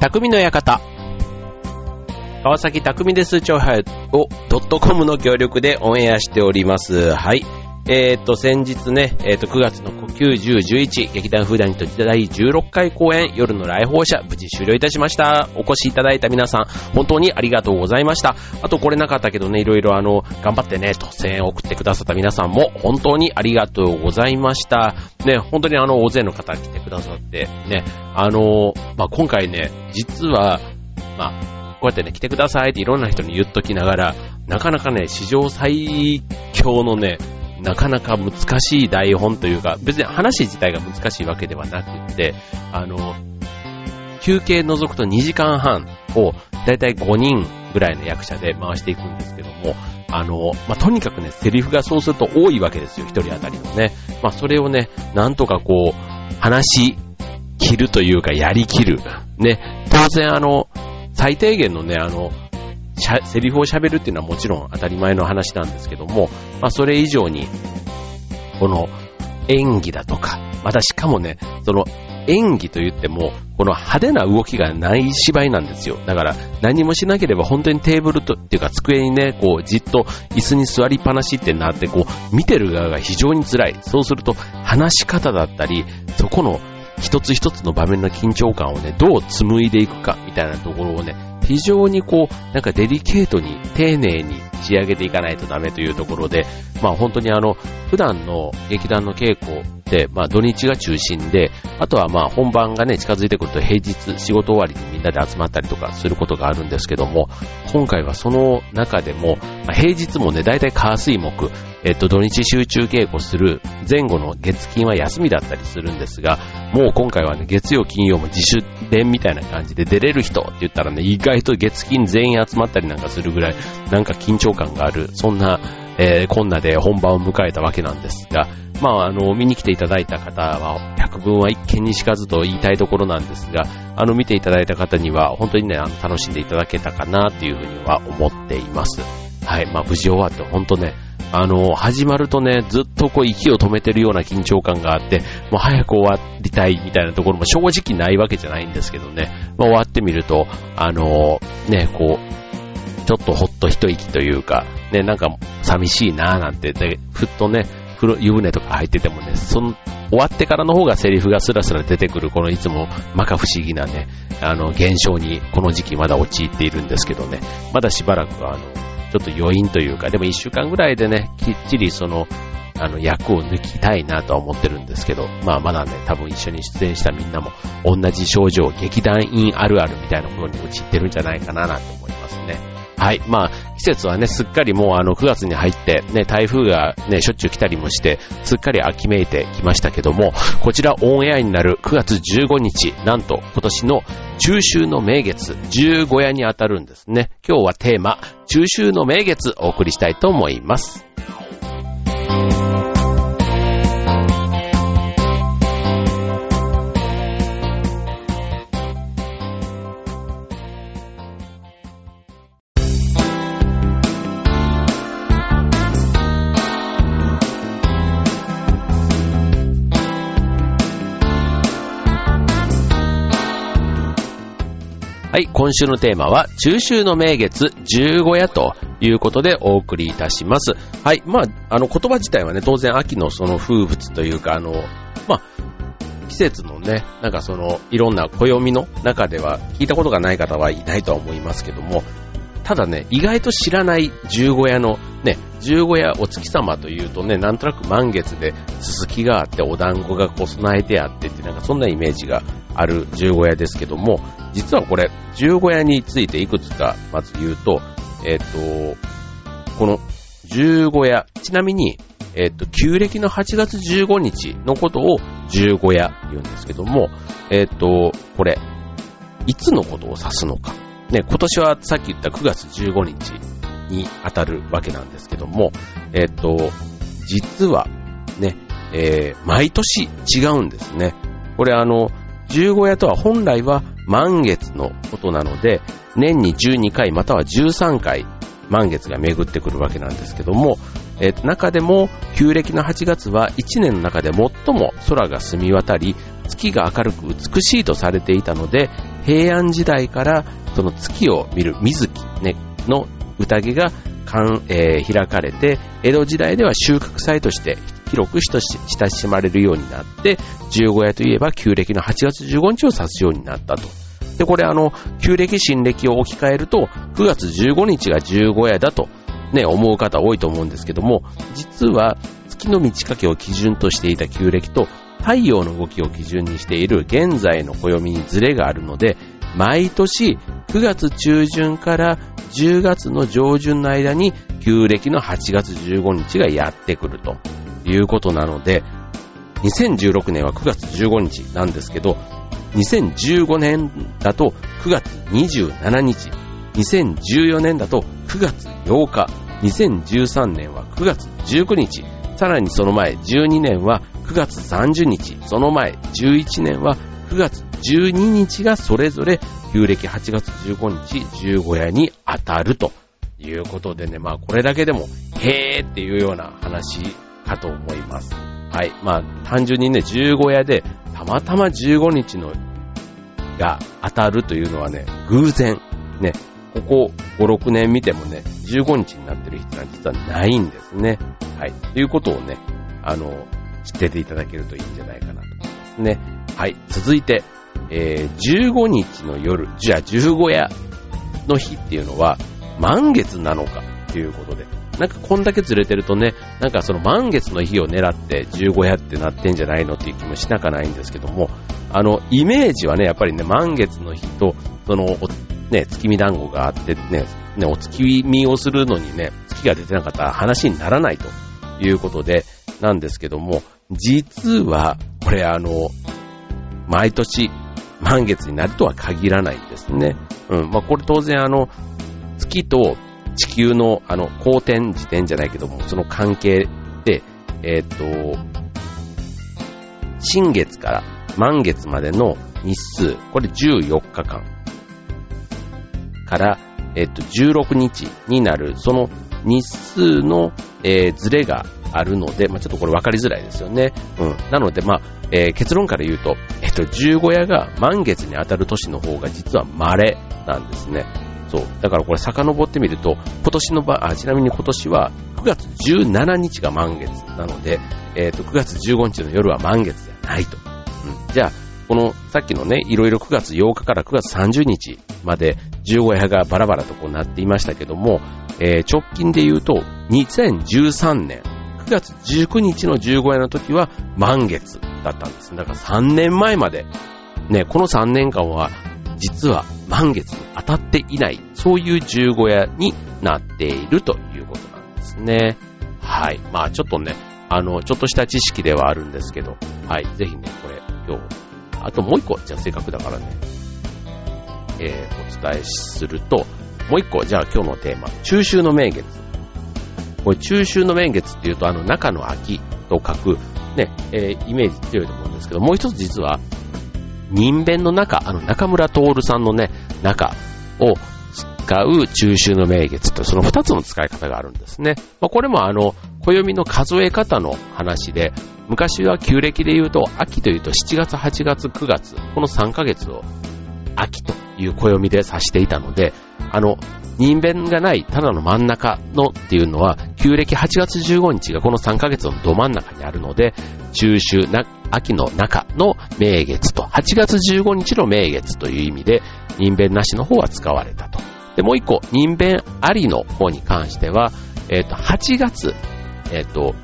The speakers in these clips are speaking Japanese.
匠の館。川崎匠で数長杯をドットコムの協力でオンエアしております。はい。えー、っと、先日ね、えー、っと、9月の9、10、11、劇団フーダニット第16回公演、夜の来訪者、無事終了いたしました。お越しいただいた皆さん、本当にありがとうございました。あと、これなかったけどね、いろいろあの、頑張ってね、と声援を送ってくださった皆さんも、本当にありがとうございました。ね、本当にあの、大勢の方来てくださって、ね、あの、まあ、今回ね、実は、まあ、こうやってね、来てくださいっていろんな人に言っときながら、なかなかね、史上最強のね、なかなか難しい台本というか、別に話自体が難しいわけではなくて、あの、休憩除くと2時間半をだいたい5人ぐらいの役者で回していくんですけども、あの、まあ、とにかくね、セリフがそうすると多いわけですよ、一人当たりのね。まあ、それをね、なんとかこう、話し切るというか、やり切る。ね、当然あの、最低限のね、あの、セリフを喋るっていうのはもちろん当たり前の話なんですけども、まあそれ以上に、この演技だとか、またしかもね、その演技と言っても、この派手な動きがない芝居なんですよ。だから何もしなければ本当にテーブルと、っていうか机にね、こうじっと椅子に座りっぱなしってなって、こう見てる側が非常に辛い。そうすると話し方だったり、そこの一つ一つの場面の緊張感をね、どう紡いでいくかみたいなところをね、非常にこう、なんかデリケートに、丁寧に仕上げていかないとダメというところで、まあ本当にあの、普段の劇団の稽古、まあ土日が中心で、あとはまあ本番がね、近づいてくると平日仕事終わりにみんなで集まったりとかすることがあるんですけども、今回はその中でも、まあ、平日もね、だいたい火水木、えっと土日集中稽古する前後の月金は休みだったりするんですが、もう今回はね、月曜金曜も自主練みたいな感じで出れる人って言ったらね、意外と月金全員集まったりなんかするぐらい、なんか緊張感がある、そんな、えー、こんなで本番を迎えたわけなんですが、まあ、あの、見に来ていただいた方は、百聞は一見にしかずと言いたいところなんですが、あの、見ていただいた方には、本当にね、楽しんでいただけたかなっていうふうには思っています。はい、まあ、無事終わって、本当ね、あの、始まるとね、ずっとこう息を止めてるような緊張感があって、もう早く終わりたいみたいなところも正直ないわけじゃないんですけどね、まあ、終わってみると、あの、ね、こう、ちょっとほっと一息というか、ね、なんか寂しいなーなんて、で、ふっとね、風呂、湯船とか入っててもね、その、終わってからの方がセリフがスラスラ出てくる、このいつも摩訶不思議なね、あの、現象にこの時期まだ陥っているんですけどね、まだしばらくあの、ちょっと余韻というか、でも一週間ぐらいでね、きっちりその、あの、役を抜きたいなとは思ってるんですけど、まあまだね、多分一緒に出演したみんなも同じ症状、劇団員あるあるみたいなことに陥ってるんじゃないかななんて思います。はい。まあ、季節はね、すっかりもうあの9月に入って、ね、台風がね、しょっちゅう来たりもして、すっかり秋めいてきましたけども、こちらオンエアになる9月15日、なんと今年の中秋の名月、十五夜に当たるんですね。今日はテーマ、中秋の名月お送りしたいと思います。はい、今週のテーマは、中秋の名月十五夜ということでお送りいたします。はい、まあ、あの言葉自体はね、当然秋のその風物というか、あの、まあ、季節のね、なんかその、いろんな暦の中では聞いたことがない方はいないとは思いますけども、ただね、意外と知らない十五夜の、ね、十五夜お月様というとね、なんとなく満月で、すすきがあって、お団子がこう備えてあってって、なんかそんなイメージがある十五夜ですけども、実はこれ、十五夜についていくつかまず言うと、えっ、と、この十五夜、ちなみに、えっ、と、旧暦の8月15日のことを十五夜言うんですけども、えっ、と、これ、いつのことを指すのか。ね、今年はさっき言った9月15日に当たるわけなんですけども、えっ、と、実は、ね、えー毎年違うんですね。これあの、十五夜とは本来は満月のことなので、年に12回または13回満月が巡ってくるわけなんですけども、え中でも旧暦の8月は1年の中で最も空が澄み渡り、月が明るく美しいとされていたので、平安時代からその月を見る水木、ね、の宴が、えー、開かれて、江戸時代では収穫祭として広く親しまれるようになって、十五夜といえば旧暦の8月15日を指すようになったと。で、これあの、旧暦新暦を置き換えると、9月15日が十五夜だと、ね、思う方多いと思うんですけども、実は月の満ち欠けを基準としていた旧暦と太陽の動きを基準にしている現在の暦にズレがあるので、毎年9月中旬から10月の上旬の間に旧暦の8月15日がやってくるということなので、2016年は9月15日なんですけど、2015年だと9月27日、2014年だと9月8日、2013年は9月19日、さらにその前12年は9月30日、その前11年は9月12日がそれぞれ旧暦8月15日十五夜に当たるということでね、まあこれだけでもへーっていうような話かと思います。はい。まあ単純にね、十五夜でたまたま15日のが当たるというのはね、偶然、ね、ここ5、6年見てもね、15日になってる人は実はないんですね。はい。ということをね、あの、知ってていただけるといいんじゃないかなと思いますね。はい。続いて、えー、15日の夜、じゃあ15夜の日っていうのは満月なのかということで、なんかこんだけずれてるとね、なんかその満月の日を狙って15夜ってなってんじゃないのっていう気もしなかないんですけども、あの、イメージはね、やっぱりね、満月の日と、その、ね、月見団子があってね、ね、お月見をするのにね、月が出てなかったら話にならないということで、なんですけども、実は、これあの、毎年満月になるとは限らないんですね。うん。まあ、これ当然あの、月と地球のあの、公転時点じゃないけども、その関係で、えっ、ー、と、新月から満月までの日数、これ14日間から、えっ、ー、と、16日になる、その日数の、えー、ズレがあるので、まあ、ちょっとこれ分かりづらいですよね。うん。なので、まあ、えー、結論から言うと、えっと、十五夜が満月に当たる年の方が実は稀なんですね。そう。だからこれ遡ってみると、今年の場、あ、ちなみに今年は9月17日が満月なので、えっ、と、9月15日の夜は満月じゃないと。うん。じゃあ、この、さっきのね、いろいろ9月8日から9月30日まで十五夜がバラバラとこうなっていましたけども、えー、直近で言うと、2013年、9月19日の15夜の時は満月だったんです。だから3年前まで、ね、この3年間は実は満月に当たっていない、そういう十五夜になっているということなんですね。はい。まあちょっとね、あの、ちょっとした知識ではあるんですけど、はい。ぜひね、これ、今日、あともう一個、じゃあせっかくだからね、えー、お伝えすると、もう一個、じゃあ今日のテーマ、中秋の名月。これ中秋の名月っていうと、あの中の秋と書く、ね、えー、イメージ強いと思うんですけど、もう一つ実は、人弁の中、あの中村徹さんのね、中を使う中秋の名月と、その二つの使い方があるんですね。まあ、これもあの、暦の数え方の話で、昔は旧暦で言うと、秋というと7月、8月、9月、この3ヶ月を秋という暦で指していたので、あの、人弁がない、ただの真ん中のっていうのは、旧暦8月15日がこの3ヶ月のど真ん中にあるので、中秋、秋の中の名月と、8月15日の名月という意味で、人弁なしの方は使われたと。で、もう一個、人弁ありの方に関しては、えっ、ー、と、8月、えっ、ー、と、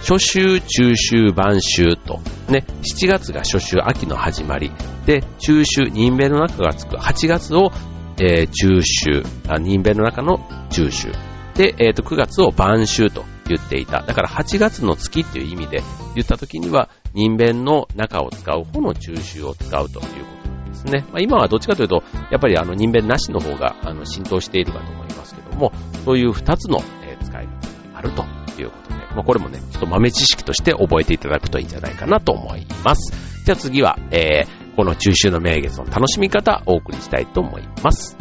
初秋、中秋、晩秋と、ね、7月が初秋、秋の始まり、で、中秋、人弁の中がつく8月をえー、中秋、人弁の中の中秋。で、えっ、ー、と、9月を晩秋と言っていた。だから8月の月っていう意味で言った時には、人弁の中を使う方の中秋を使うということなんですね。まあ、今はどっちかというと、やっぱりあの人弁なしの方があの浸透しているかと思いますけども、そういう2つの、え、使い方があるということで、まあ、これもね、ちょっと豆知識として覚えていただくといいんじゃないかなと思います。じゃあ次は、えー、この中秋の名月の楽しみ方をお送りしたいと思います。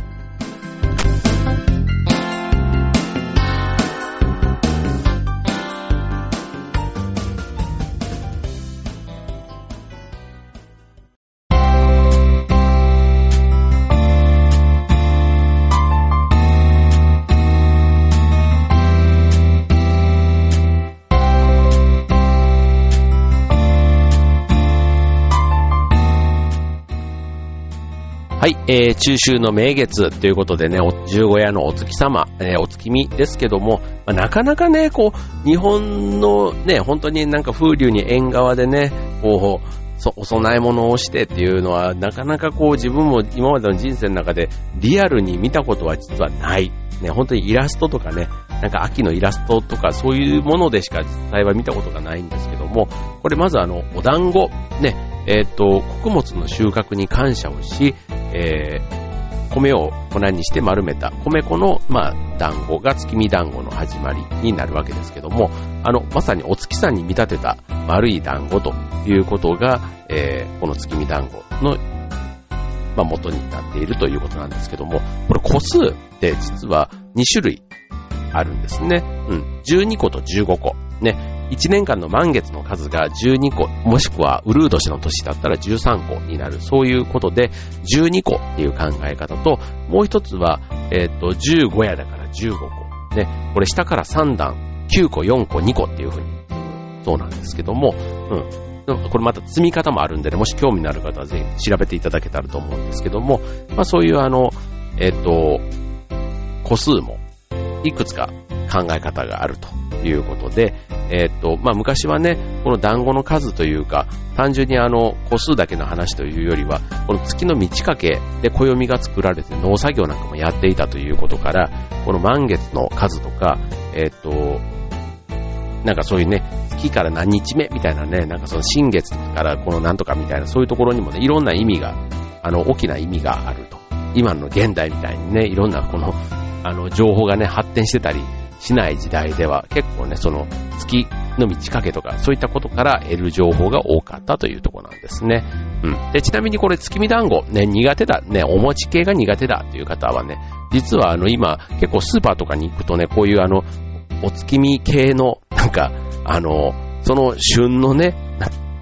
はい、えー、中秋の名月ということでね、十五夜のお月様、えー、お月見ですけども、まあ、なかなかね、こう、日本のね、本当になんか風流に縁側でね、こう、お供え物をしてっていうのは、なかなかこう自分も今までの人生の中でリアルに見たことは実はない。ね、本当にイラストとかね、なんか秋のイラストとかそういうものでしか実際は見たことがないんですけども、これまずあの、お団子、ね、えっ、ー、と、穀物の収穫に感謝をし、えー、米を粉にして丸めた米粉の、まあ、団子が月見団子の始まりになるわけですけども、あの、まさにお月さんに見立てた丸い団子ということが、えー、この月見団子の、まあ、元になっているということなんですけども、これ個数って実は2種類あるんですね。うん。12個と15個。ね。1年間の満月の数が12個、もしくはウルー年の年だったら13個になる。そういうことで、12個っていう考え方と、もう一つは、えっ、ー、と、15夜だから15個。ね。これ下から3段、9個、4個、2個っていうふうに、そうなんですけども、うん。これまた積み方もあるんでね、もし興味のある方はぜひ調べていただけたらと思うんですけども、まあそういうあの、えっ、ー、と、個数もいくつか考え方があるということで、えっ、と、まあ、昔はね、この団子の数というか、単純にあの、個数だけの話というよりは、この月の満ち欠けで暦が作られて農作業なんかもやっていたということから、この満月の数とか、えっ、と、なんかそういうね、月から何日目みたいなね、なんかその新月からこのなんとかみたいな、そういうところにもね、いろんな意味が、あの、大きな意味があると。今の現代みたいにね、いろんなこの、あの、情報がね、発展してたりしない時代では結構ね、その月の満ち欠けとかそういったことから得る情報が多かったというところなんですね。うん。で、ちなみにこれ月見団子ね、苦手だ、ね、お餅系が苦手だという方はね、実はあの今結構スーパーとかに行くとね、こういうあの、お月見系のなんか、あの、その旬のね、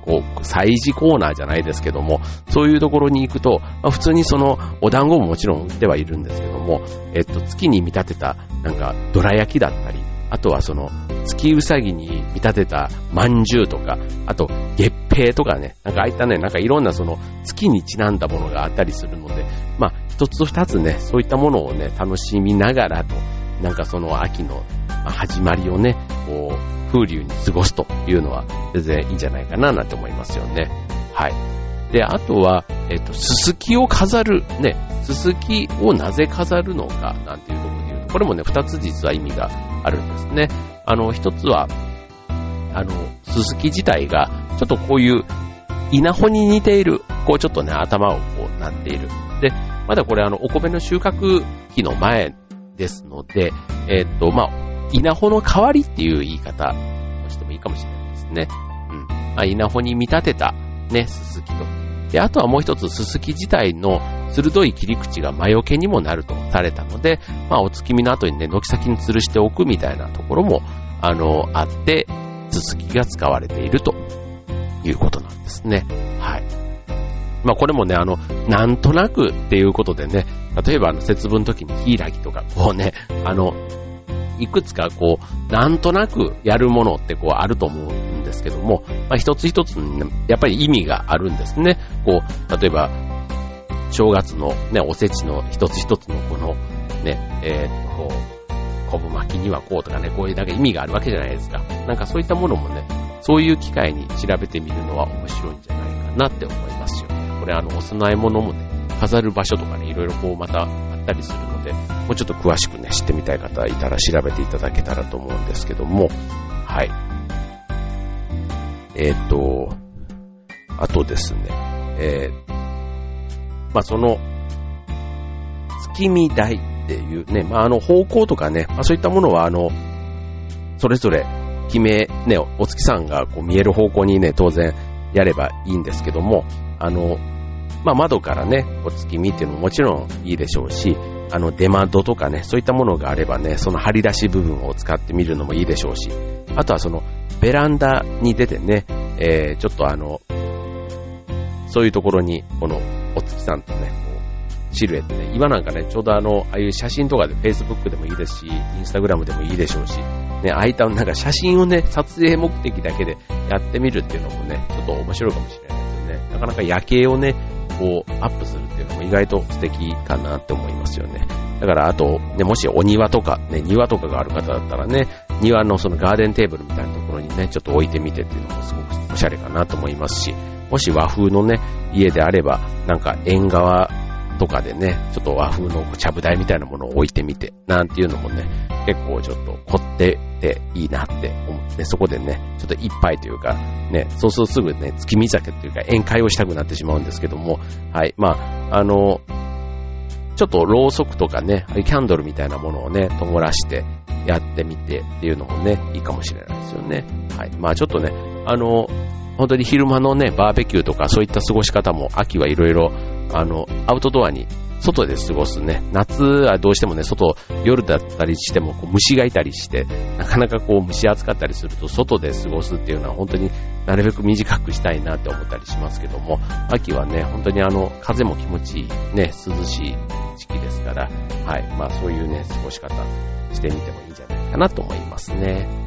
こう、催事コーナーじゃないですけども、そういうところに行くと、まあ、普通にその、お団子ももちろん売ってはいるんですけども、えっと、月に見立てた、なんか、どら焼きだったり、あとはその、月うさぎに見立てたまんじゅうとか、あと、月餅とかね、なんかああいったね、なんかいろんなその、月にちなんだものがあったりするので、まあ、一つ二つね、そういったものをね、楽しみながらと、なんかその秋の始まりをね、こう、風流に過ごすというのは全然いいんじゃないかななんて思いますよね。はい。で、あとは、えっ、と、すすきを飾る。ね、すすきをなぜ飾るのかなんていうところで言うと、これもね、二つ実は意味があるんですね。あの、一つは、あの、すすき自体が、ちょっとこういう稲穂に似ている、こうちょっとね、頭をこうなっている。で、まだこれあの、お米の収穫期の前ですので、えっ、と、まあ、稲穂の代わりっていう言い方をしてもいいかもしれないですね。うん。まあ、稲穂に見立てた、ね、すすきと。で、あとはもう一つ、すすき自体の鋭い切り口が魔除けにもなるとされたので、まあ、お月見の後にね、軒先に吊るしておくみたいなところも、あの、あって、すすきが使われているということなんですね。はい。まあこれもね、あの、なんとなくっていうことでね、例えばあの節分の時にヒイラギとか、こうね、あの、いくつかこう、なんとなくやるものってこうあると思うんですけども、まあ、一つ一つに、やっぱり意味があるんですね。こう、例えば、正月のね、おせちの一つ一つのこの、ね、えー、っと、こう、昆布巻きにはこうとかね、こういうなんか意味があるわけじゃないですか。なんかそういったものもね、そういう機会に調べてみるのは面白いんじゃないかなって思いますよ。これあの、お供え物もね、飾る場所とかね、いろいろこうまたったりするので、もうちょっと詳しくね、知ってみたい方いたら調べていただけたらと思うんですけども、はい。えっ、ー、と、あとですね、えー、まあ、その、月見台っていうね、まあ、あの、方向とかね、まあ、そういったものは、あの、それぞれ決め、ね、お月さんがこう見える方向にね、当然やればいいんですけども、あの、まあ、窓からね、お月見っていうのももちろんいいでしょうし、あの、出窓とかね、そういったものがあればね、その張り出し部分を使ってみるのもいいでしょうし、あとはその、ベランダに出てね、えー、ちょっとあの、そういうところに、この、お月さんとね、シルエットね、今なんかね、ちょうどあの、ああいう写真とかで Facebook でもいいですし、Instagram でもいいでしょうし、ね、ああいったなんか写真をね、撮影目的だけでやってみるっていうのもね、ちょっと面白いかもしれないですよね。なかなか夜景をね、こう、アップするっていうのも意外と素敵かなって思いますよね。だから、あと、ね、もしお庭とか、ね、庭とかがある方だったらね、庭のそのガーデンテーブルみたいなところにね、ちょっと置いてみてっていうのもすごくおしゃれかなと思いますし、もし和風のね、家であれば、なんか縁側とかでね、ちょっと和風のちゃぶ台みたいなものを置いてみて、なんていうのもね、結構ちょっと凝ってていいなって思って、そこでね、ちょっと一杯というか、ね、そうするとすぐね、月見酒というか宴会をしたくなってしまうんですけども、はい、まあ、あの、ちょっとろうそくとかね、キャンドルみたいなものをね、灯らしてやってみてっていうのもね、いいかもしれないですよね。はい。まあちょっとね、あの、本当に昼間のね、バーベキューとかそういった過ごし方も秋はいろいろ、あの、アウトドアに外で過ごすね。夏はどうしてもね、外、夜だったりしてもこう虫がいたりして、なかなかこう蒸し暑かったりすると、外で過ごすっていうのは本当になるべく短くしたいなって思ったりしますけども、秋はね、本当にあの、風も気持ちいい、ね、涼しい時期ですから、はい。まあそういうね、過ごし方してみてもいいんじゃないかなと思いますね。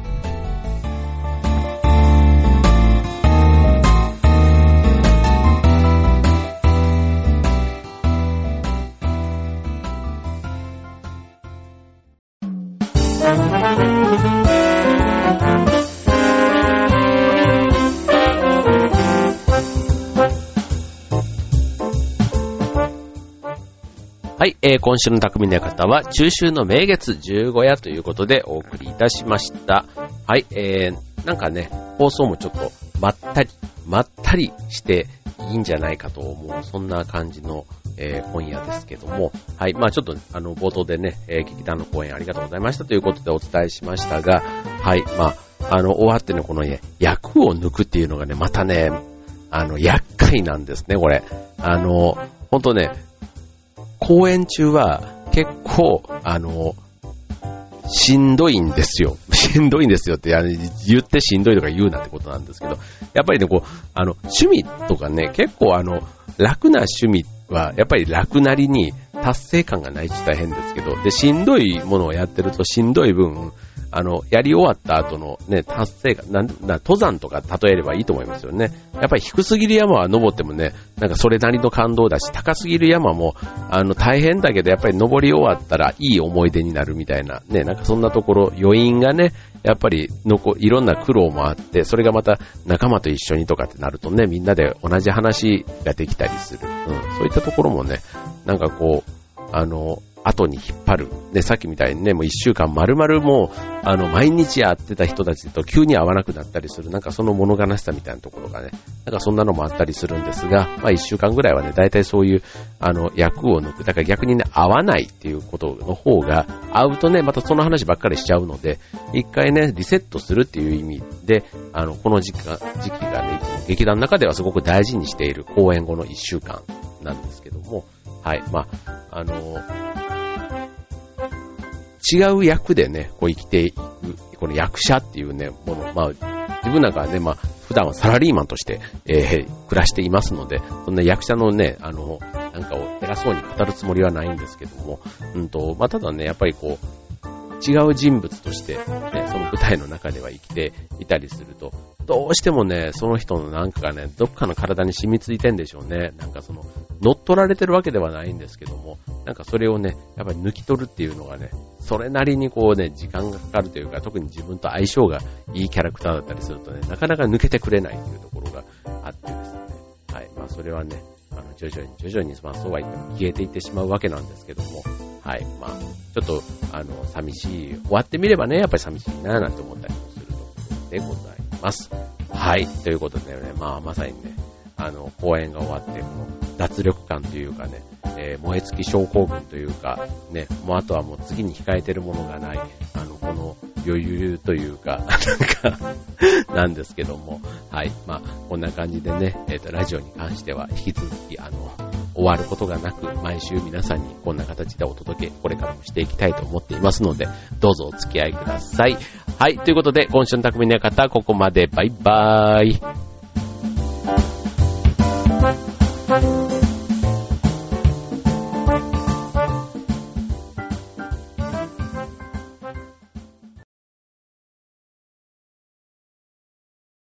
はい、えー、今週の匠の館は中秋の名月十五夜ということでお送りいたしました。はい、えー、なんかね、放送もちょっとまったり、まったりしていいんじゃないかと思う、そんな感じの、えー、今夜ですけども、はい、まあちょっと、あの、冒頭でね、えー、劇団の公演ありがとうございましたということでお伝えしましたが、はい、まあ、あの、終わってね、このね、役を抜くっていうのがね、またね、あの、厄介なんですね、これ。あの、ほんとね、公演中は結構、あの、しんどいんですよ。しんどいんですよって、言ってしんどいとか言うなってことなんですけど、やっぱりね、こう、あの、趣味とかね、結構あの、楽な趣味は、やっぱり楽なりに達成感がないと大変ですけど、で、しんどいものをやってるとしんどい分、あの、やり終わった後のね、達成感、な、な、登山とか例えればいいと思いますよね。やっぱり低すぎる山は登ってもね、なんかそれなりの感動だし、高すぎる山も、あの、大変だけど、やっぱり登り終わったらいい思い出になるみたいな、ね、なんかそんなところ、余韻がね、やっぱり、のこ、いろんな苦労もあって、それがまた仲間と一緒にとかってなるとね、みんなで同じ話ができたりする。うん、そういったところもね、なんかこう、あの、後に引っ張る。ね、さっきみたいにね、もう一週間丸々もう、あの、毎日会ってた人たちと急に会わなくなったりする、なんかその物悲しさみたいなところがね、なんかそんなのもあったりするんですが、まあ一週間ぐらいはね、大体そういう、あの、役を抜く。だから逆にね、会わないっていうことの方が、会うとね、またその話ばっかりしちゃうので、一回ね、リセットするっていう意味で、あの、この時期が時期がね、劇団の中ではすごく大事にしている公演後の一週間なんですけども、はい、まあ、あの、違う役でね、こう生きていく、この役者っていうね、もの、まあ、自分なんかはね、まあ、普段はサラリーマンとして、えー、暮らしていますので、そんな役者のね、あの、なんかを偉そうに語るつもりはないんですけども、うんと、まあ、ただね、やっぱりこう、違う人物として、ね、その舞台の中では生きていたりすると、どうしてもね、その人のなんかがね、どっかの体に染みついてんでしょうね。なんかその、乗っ取られてるわけではないんですけども、なんかそれをね、やっぱり抜き取るっていうのがね、それなりにこうね、時間がかかるというか、特に自分と相性がいいキャラクターだったりするとね、なかなか抜けてくれないというところがあってですね。はい。まあそれはね、あの、徐々に徐々に、まあそうは言っても消えていってしまうわけなんですけども、はい。まあ、ちょっと、あの、寂しい、終わってみればね、やっぱり寂しいななんて思ったりもするところでございます。はい。ということでね、まあまさにね、あの、公演が終わって、この脱力感というかね、えー、燃え尽き症候群というか、ね、もうあとはもう次に控えてるものがない、あの、この余裕というか、なんかなんですけども、はい。まあ、こんな感じでね、えっ、ー、と、ラジオに関しては引き続き、あの、終わることがなく、毎週皆さんにこんな形でお届け、これからもしていきたいと思っていますので、どうぞお付き合いください。はい、ということで、今週の匠の方、ここまで、バイバーイ。